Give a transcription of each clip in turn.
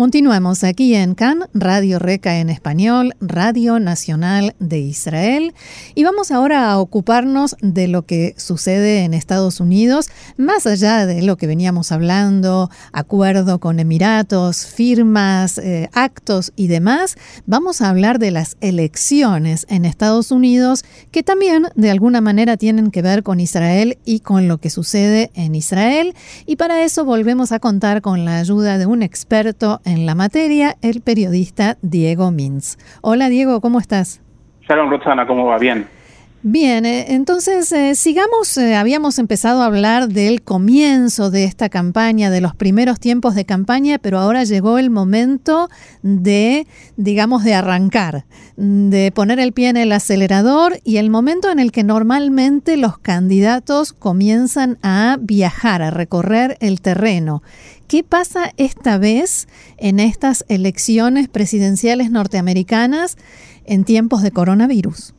Continuamos aquí en CAN, Radio Reca en español, Radio Nacional de Israel, y vamos ahora a ocuparnos de lo que sucede en Estados Unidos, más allá de lo que veníamos hablando, acuerdo con Emiratos, firmas, eh, actos y demás, vamos a hablar de las elecciones en Estados Unidos, que también de alguna manera tienen que ver con Israel y con lo que sucede en Israel, y para eso volvemos a contar con la ayuda de un experto la materia, el periodista Diego Mins. Hola Diego, ¿cómo estás? Shalom Roxana, ¿cómo va? Bien. Bien, eh, entonces eh, sigamos, eh, habíamos empezado a hablar del comienzo de esta campaña, de los primeros tiempos de campaña, pero ahora llegó el momento de, digamos, de arrancar, de poner el pie en el acelerador y el momento en el que normalmente los candidatos comienzan a viajar, a recorrer el terreno. ¿Qué pasa esta vez en estas elecciones presidenciales norteamericanas en tiempos de coronavirus?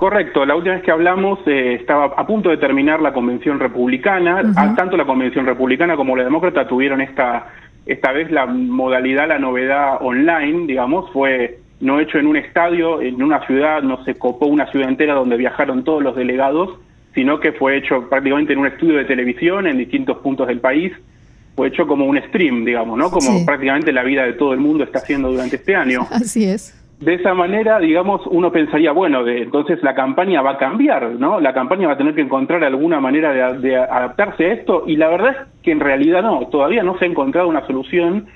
Correcto, la última vez que hablamos eh, estaba a punto de terminar la convención republicana, tanto la convención republicana como la demócrata tuvieron esta, esta vez la modalidad, la novedad online, digamos, fue no hecho en un estadio, en una ciudad, no se copó una ciudad entera donde viajaron todos los delegados, sino que fue hecho prácticamente en un estudio de televisión en distintos puntos del país, fue hecho como un stream, digamos, ¿no? Como prácticamente la vida de todo el mundo está haciendo durante este año. Así es. De esa manera, digamos, uno pensaría, bueno, de, entonces la campaña va a cambiar, ¿no? La campaña va a tener que encontrar alguna manera de, adaptarse a esto y la verdad es que en realidad no, todavía no se ha encontrado una solución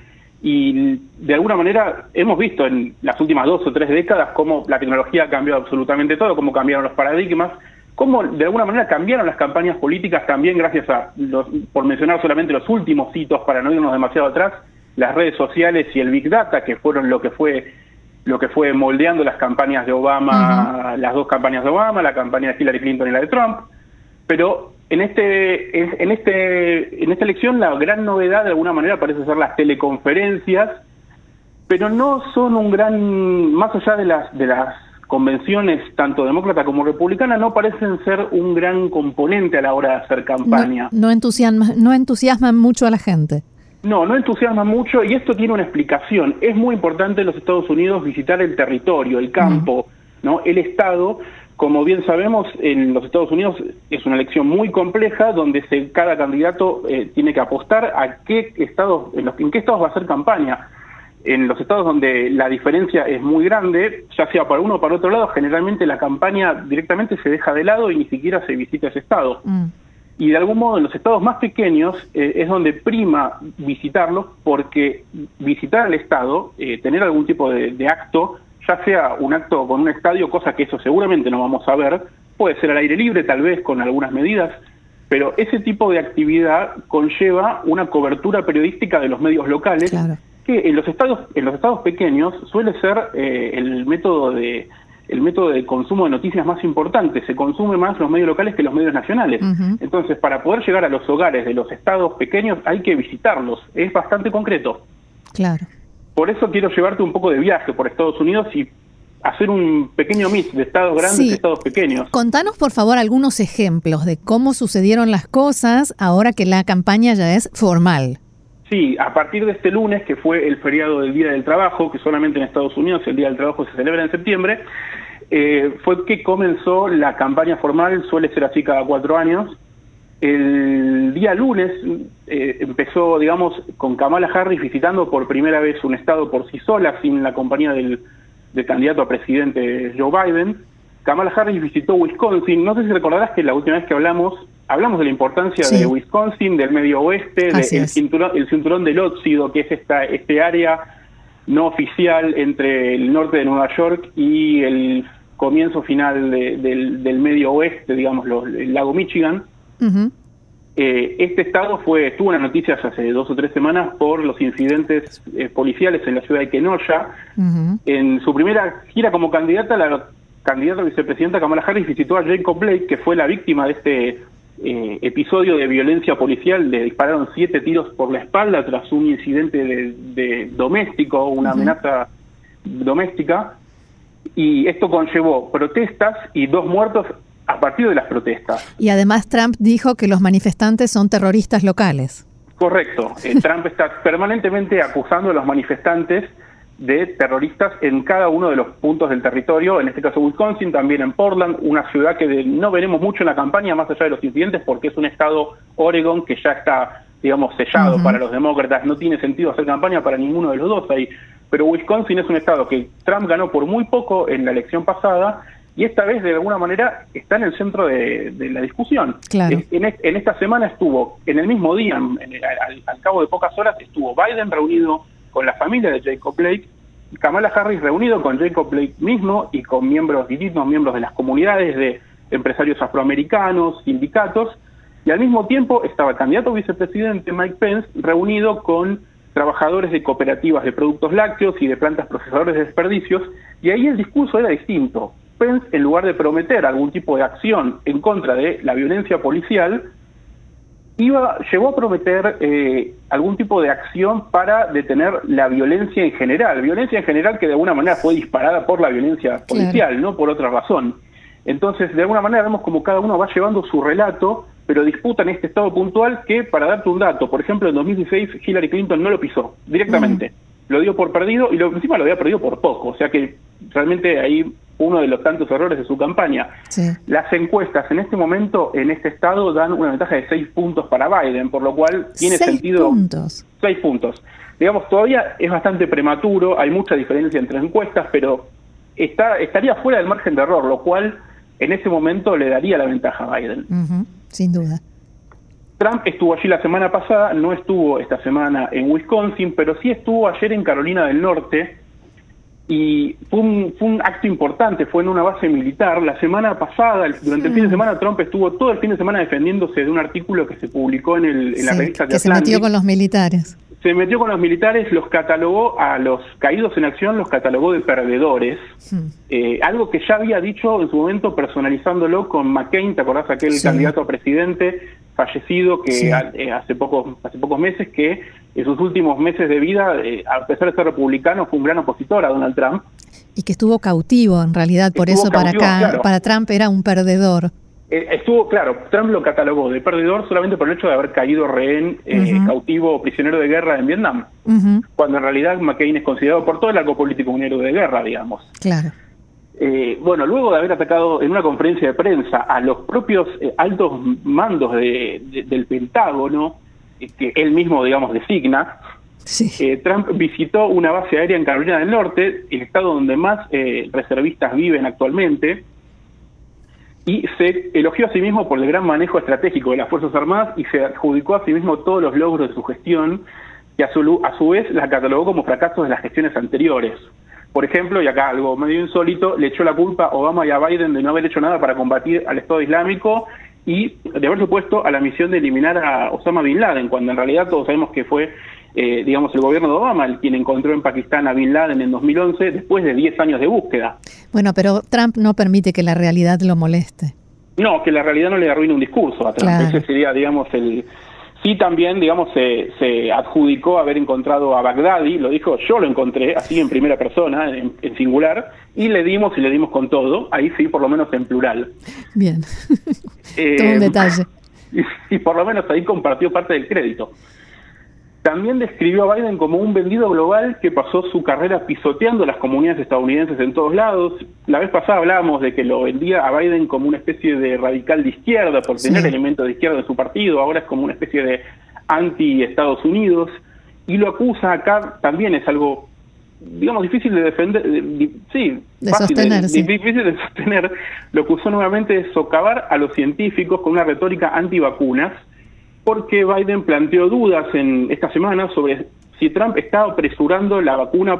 y de alguna manera hemos visto en las últimas dos o tres décadas cómo la tecnología ha cambiado absolutamente todo, cómo cambiaron los paradigmas, cómo de alguna manera cambiaron las campañas políticas también gracias a, los, por mencionar solamente los últimos hitos para no irnos demasiado atrás, las redes sociales y el Big Data, que fueron lo que fue lo que fue moldeando las campañas de Obama, las dos campañas de Obama, la campaña de Hillary Clinton y la de Trump, pero en este en este en esta elección la gran novedad de alguna manera parece ser las teleconferencias, pero no son un gran más allá de las de las convenciones, tanto demócrata como republicana, no parecen ser un gran componente a la hora de hacer campaña. No, entusiasman, no entusiasman mucho a la gente. No, no entusiasma mucho y esto tiene una explicación. Es muy importante en los Estados Unidos visitar el territorio, el campo, ¿no? El Estado, como bien sabemos, en los Estados Unidos es una elección muy compleja donde se, cada candidato eh, tiene que apostar a qué estados, en, los, en qué estados va a hacer campaña en los estados donde la diferencia es muy grande, ya sea para uno o para otro lado, generalmente la campaña directamente se deja de lado y ni siquiera se visita ese estado. Mm. Y de algún modo en los estados más pequeños eh, es donde prima visitarlos porque visitar el estado, eh, tener algún tipo de, de, acto, ya sea un acto con un estadio, cosa que eso seguramente no vamos a ver, puede ser al aire libre tal vez con algunas medidas, pero ese tipo de actividad conlleva una cobertura periodística de los medios locales. Claro que en los estados en los estados pequeños suele ser eh, el método de el método de consumo de noticias más importante, se consume más los medios locales que los medios nacionales. Entonces, para poder llegar a los hogares de los estados pequeños hay que visitarlos, es bastante concreto. Claro. Por eso quiero llevarte un poco de viaje por Estados Unidos y hacer un pequeño mix de estados grandes y estados pequeños. Contanos, por favor, algunos ejemplos de cómo sucedieron las cosas ahora que la campaña ya es formal. Sí, a partir de este lunes, que fue el feriado del Día del Trabajo, que solamente en Estados Unidos el Día del Trabajo se celebra en septiembre, eh, fue que comenzó la campaña formal, suele ser así cada cuatro años. El día lunes eh, empezó, digamos, con Kamala Harris visitando por primera vez un estado por sí sola, sin la compañía del, del candidato a presidente Joe Biden. Kamala Harris visitó Wisconsin. No sé si recordarás que la última vez que hablamos hablamos de la importancia de Wisconsin, del medio oeste, del cinturón, el cinturón del óxido, que es esta este área no oficial entre el norte de Nueva York y el comienzo final del, medio oeste, digamos, el lago Michigan. Eh, este estado fue tuvo unas noticias hace dos o tres semanas por los incidentes eh, policiales en la ciudad de Kenosha. En su primera gira como candidata, la candidata vicepresidenta Kamala Harris visitó a Jacob Blake, que fue la víctima de este eh, episodio de violencia policial, le dispararon siete tiros por la espalda tras un incidente de, doméstico, una amenaza doméstica. y esto conllevó protestas y dos muertos a partir de las protestas. Y además Trump dijo que los manifestantes son terroristas locales. Correcto. Eh, Trump está permanentemente acusando a los manifestantes de terroristas en cada uno de los puntos del territorio, en este caso Wisconsin, también en Portland, una ciudad que no veremos mucho en la campaña, más allá de los incidentes, porque es un estado, Oregon, que ya está, digamos, sellado para los demócratas, no tiene sentido hacer campaña para ninguno de los dos ahí, pero Wisconsin es un estado que Trump ganó por muy poco en la elección pasada y esta vez de alguna manera está en el centro de, la discusión. En, esta semana estuvo, en el mismo día, al, cabo de pocas horas, estuvo Biden reunido con la familia de Jacob Blake, Kamala Harris reunido con Jacob Blake mismo y con miembros distintos, miembros de las comunidades de empresarios afroamericanos, sindicatos, y al mismo tiempo estaba el candidato vicepresidente Mike Pence reunido con trabajadores de cooperativas de productos lácteos y de plantas procesadores de desperdicios, y ahí el discurso era distinto. Pence, en lugar de prometer algún tipo de acción en contra de la violencia policial, iba, llegó a prometer eh, algún tipo de acción para detener la violencia en general, violencia en general que de alguna manera fue disparada por la violencia policial, no por otra razón. Entonces, de alguna manera vemos como cada uno va llevando su relato, pero disputan este estado puntual que, para darte un dato, por ejemplo, en 2016 Hillary Clinton no lo pisó directamente, lo dio por perdido y lo, encima lo había perdido por poco, o sea que realmente ahí uno de los tantos errores de su campaña. Las encuestas en este momento en este estado dan una ventaja de seis puntos para Biden, por lo cual tiene seis sentido. Puntos. Seis puntos. Digamos, todavía es bastante prematuro, hay mucha diferencia entre encuestas, pero está, estaría fuera del margen de error, lo cual en ese momento le daría la ventaja a Biden. sin duda. Trump estuvo allí la semana pasada, no estuvo esta semana en Wisconsin, pero sí estuvo ayer en Carolina del Norte, y fue un, fue un acto importante, fue en una base militar. La semana pasada, durante el fin de semana, Trump estuvo todo el fin de semana defendiéndose de un artículo que se publicó en, el, en la revista que se metió con los militares. Se metió con los militares, los catalogó a los caídos en acción, los catalogó de perdedores. Eh, algo que ya había dicho en su momento personalizándolo con McCain, ¿te acordás aquel candidato a presidente fallecido que eh, hace pocos hace pocos meses que en sus últimos meses de vida, eh, a pesar de ser republicano, fue un gran opositor a Donald Trump. Y que estuvo cautivo, en realidad, por eso para acá, para Trump era un perdedor. Eh, estuvo, claro, Trump lo catalogó de perdedor solamente por el hecho de haber caído rehén, eh, cautivo prisionero de guerra en Vietnam, cuando en realidad McCain es considerado por todo el arco político un héroe de guerra, digamos. Claro. bueno, luego de haber atacado en una conferencia de prensa a los propios altos mandos del Pentágono, que él mismo, digamos, designa, eh, Trump visitó una base aérea en Carolina del Norte, el estado donde más eh, reservistas viven actualmente, y se elogió a sí mismo por el gran manejo estratégico de las Fuerzas Armadas y se adjudicó a sí mismo todos los logros de su gestión, y a su, a su vez la catalogó como fracasos de las gestiones anteriores. Por ejemplo, y acá algo medio insólito, le echó la culpa a Obama y a Biden de no haber hecho nada para combatir al Estado Islámico y de haber supuesto a la misión de eliminar a Osama Bin Laden, cuando en realidad todos sabemos que fue, eh, digamos, el gobierno de Obama el quien encontró en Pakistán a Bin Laden en 2011, después de 10 años de búsqueda. Bueno, pero Trump no permite que la realidad lo moleste. No, que la realidad no le arruine un discurso a Trump. Ese sería, digamos, el, Sí también, digamos, se, adjudicó haber encontrado a Bagdadi, lo dijo, yo lo encontré, así en primera persona, en, singular, y le dimos y le dimos con todo, ahí sí, por lo menos en plural. Bien, eh, todo un detalle. y por lo menos ahí compartió parte del crédito. También describió a Biden como un vendido global que pasó su carrera pisoteando las comunidades estadounidenses en todos lados. La vez pasada hablábamos de que lo vendía a Biden como una especie de radical de izquierda por tener elementos de izquierda en su partido, ahora es como una especie de anti-Estados Unidos. Y lo acusa acá, también es algo, digamos, difícil de defender, sí, sostener, difícil de sostener. Lo acusó nuevamente de socavar a los científicos con una retórica anti-vacunas porque Biden planteó dudas en esta semana sobre si Trump está apresurando la vacuna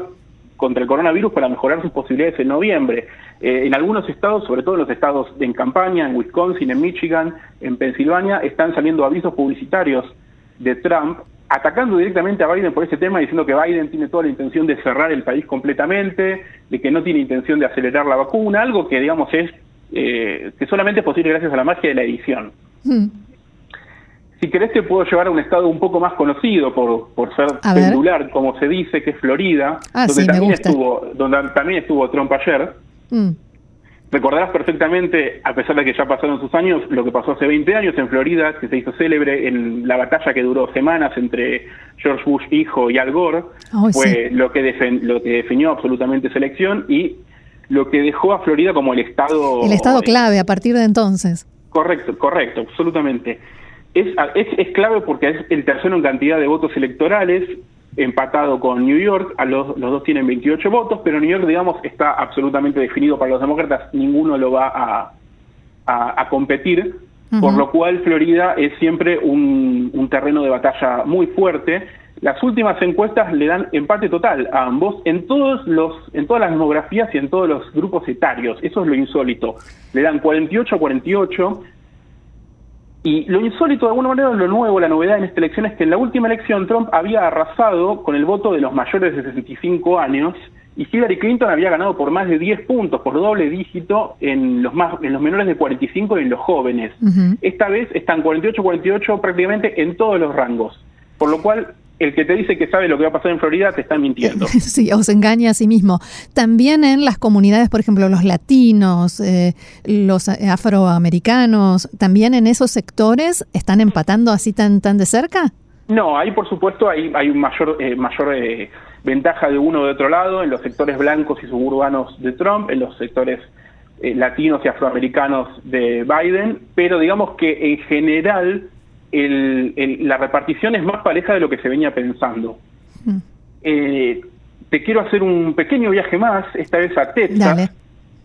contra el coronavirus para mejorar sus posibilidades en noviembre. Eh, en algunos estados, sobre todo en los estados en campaña, en Wisconsin, en Michigan, en Pensilvania, están saliendo avisos publicitarios de Trump atacando directamente a Biden por ese tema, diciendo que Biden tiene toda la intención de cerrar el país completamente, de que no tiene intención de acelerar la vacuna, algo que digamos es eh, que solamente es posible gracias a la magia de la edición. Hmm si querés te puedo llevar a un estado un poco más conocido por, por ser pendular, como se dice, que es Florida, ah, donde, también Estuvo, donde también estuvo Trump ayer. Mm. Recordarás perfectamente, a pesar de que ya pasaron sus años, lo que pasó hace 20 años en Florida, que se hizo célebre en la batalla que duró semanas entre George Bush hijo y Al Gore, fue lo, que lo que definió absolutamente esa elección y lo que dejó a Florida como el estado... El estado clave a partir de entonces. Correcto, correcto, absolutamente. Es, es, es clave porque es el tercero en cantidad de votos electorales, empatado con New York, a los, los, dos tienen 28 votos, pero New York, digamos, está absolutamente definido para los demócratas, ninguno lo va a, a, competir, por lo cual Florida es siempre un, un, terreno de batalla muy fuerte. Las últimas encuestas le dan empate total a ambos en todos los en todas las demografías y en todos los grupos etarios. Eso es lo insólito. Le dan 48 a 48 y lo insólito, de alguna manera, lo nuevo, la novedad en esta elección es que en la última elección Trump había arrasado con el voto de los mayores de 65 años y Hillary Clinton había ganado por más de 10 puntos, por doble dígito, en los, más, en los menores de 45 y en los jóvenes. Esta vez están 48-48 prácticamente en todos los rangos, por lo cual el que te dice que sabe lo que va a pasar en Florida te está mintiendo. Sí, o se engaña a sí mismo. También en las comunidades, por ejemplo, los latinos, eh, los afroamericanos, también en esos sectores están empatando así tan tan de cerca. No, ahí por supuesto hay, hay un mayor eh, mayor eh, ventaja de uno o de otro lado en los sectores blancos y suburbanos de Trump, en los sectores latinos y afroamericanos de Biden, pero digamos que en general la repartición es más pareja de lo que se venía pensando. Mm. Eh, te quiero hacer un pequeño viaje más, esta vez a Texas.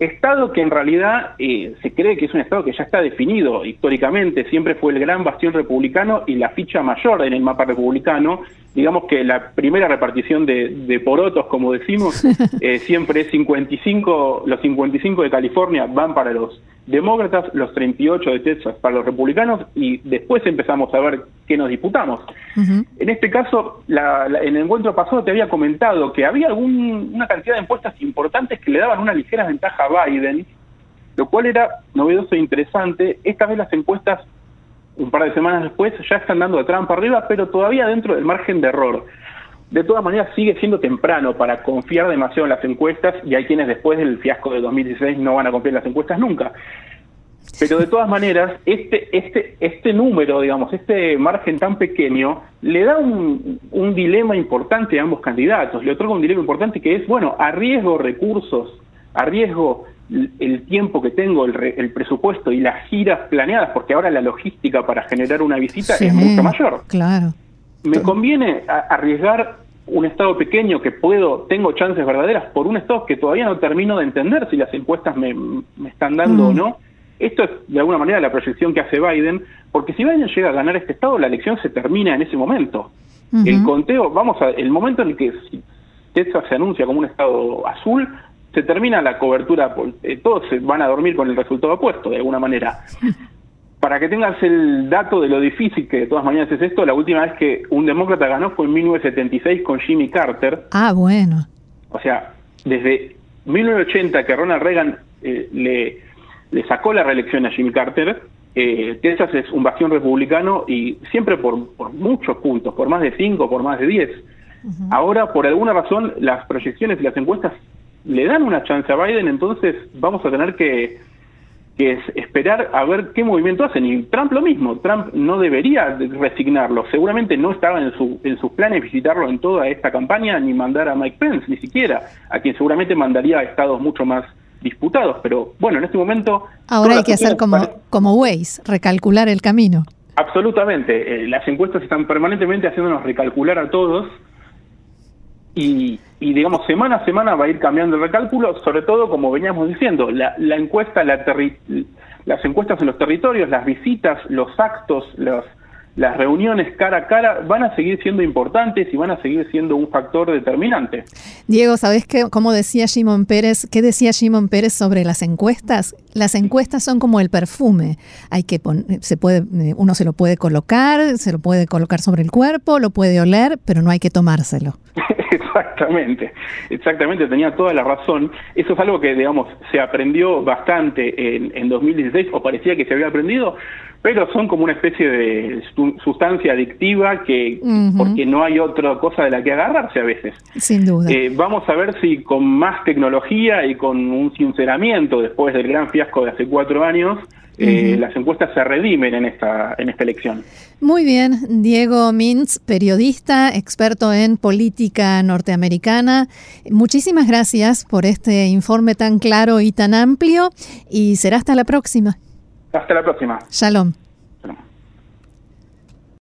Estado que en realidad eh, se cree que es un estado que ya está definido históricamente, siempre fue el gran bastión republicano y la ficha mayor en el mapa republicano. Digamos que la primera repartición de, porotos, como decimos, eh, siempre es 55, los 55 de California van para los demócratas, los 38 de Texas para los republicanos y después empezamos a ver qué nos disputamos. En este caso, en el encuentro pasado te había comentado que había algún, una cantidad de encuestas importantes que le daban una ligera ventaja a Biden, lo cual era novedoso e interesante. Esta vez las encuestas, un par de semanas después, ya están dando de Trump arriba, pero todavía dentro del margen de error. De todas maneras, sigue siendo temprano para confiar demasiado en las encuestas y hay quienes después del fiasco de 2016 no van a confiar en las encuestas nunca. Pero de todas maneras, este, este, este número, digamos, este margen tan pequeño, le da un, un dilema importante a ambos candidatos. Le otorga un dilema importante que es, bueno, arriesgo recursos, arriesgo el tiempo que tengo, el, el, presupuesto y las giras planeadas, porque ahora la logística para generar una visita es mucho mayor. Claro. Me conviene arriesgar un estado pequeño que puedo, tengo chances verdaderas por un estado que todavía no termino de entender si las encuestas me, están dando o mm. no. Esto es de alguna manera la proyección que hace Biden, porque si Biden llega a ganar este estado, la elección se termina en ese momento. El conteo, vamos a, el momento en el que Texas se anuncia como un estado azul, se termina la cobertura, eh, todos se van a dormir con el resultado opuesto, de alguna manera. Para que tengas el dato de lo difícil que de todas maneras es esto, la última vez que un demócrata ganó fue en 1976 con Jimmy Carter. Ah, bueno. O sea, desde 1980 que Ronald Reagan eh, le, le sacó la reelección a Jimmy Carter, eh, Texas es un bastión republicano y siempre por, por muchos puntos, por más de cinco, por más de diez. Ahora, por alguna razón, las proyecciones y las encuestas le dan una chance a Biden, entonces vamos a tener que que es esperar a ver qué movimiento hacen. Y Trump lo mismo, Trump no debería resignarlo, seguramente no estaba en, su, en sus planes visitarlo en toda esta campaña, ni mandar a Mike Pence, ni siquiera, a quien seguramente mandaría a estados mucho más disputados, pero bueno, en este momento... Ahora hay que hacer como, como Waze, recalcular el camino. Absolutamente, eh, las encuestas están permanentemente haciéndonos recalcular a todos y, digamos, semana a semana va a ir cambiando el recálculo, sobre todo, como veníamos diciendo, la, la encuesta, la las encuestas en los territorios, las visitas, los actos, los, las reuniones cara a cara van a seguir siendo importantes y van a seguir siendo un factor determinante. Diego, ¿sabés qué, cómo decía Shimon Pérez? ¿Qué decía Shimon Pérez sobre las encuestas? Las encuestas son como el perfume. Hay que se puede, uno se lo puede colocar, se lo puede colocar sobre el cuerpo, lo puede oler, pero no hay que tomárselo. Exactamente, exactamente, tenía toda la razón. Eso es algo que, digamos, se aprendió bastante en, en 2016, o parecía que se había aprendido, pero son como una especie de sustancia adictiva que porque no hay otra cosa de la que agarrarse a veces. Sin duda. Eh, vamos a ver si con más tecnología y con un sinceramiento después del gran fiasco de hace cuatro años, eh, las encuestas se redimen en esta, en esta elección. Muy bien, Diego Mintz, periodista, experto en política norteamericana. Muchísimas gracias por este informe tan claro y tan amplio y será hasta la próxima. Hasta la próxima. Shalom.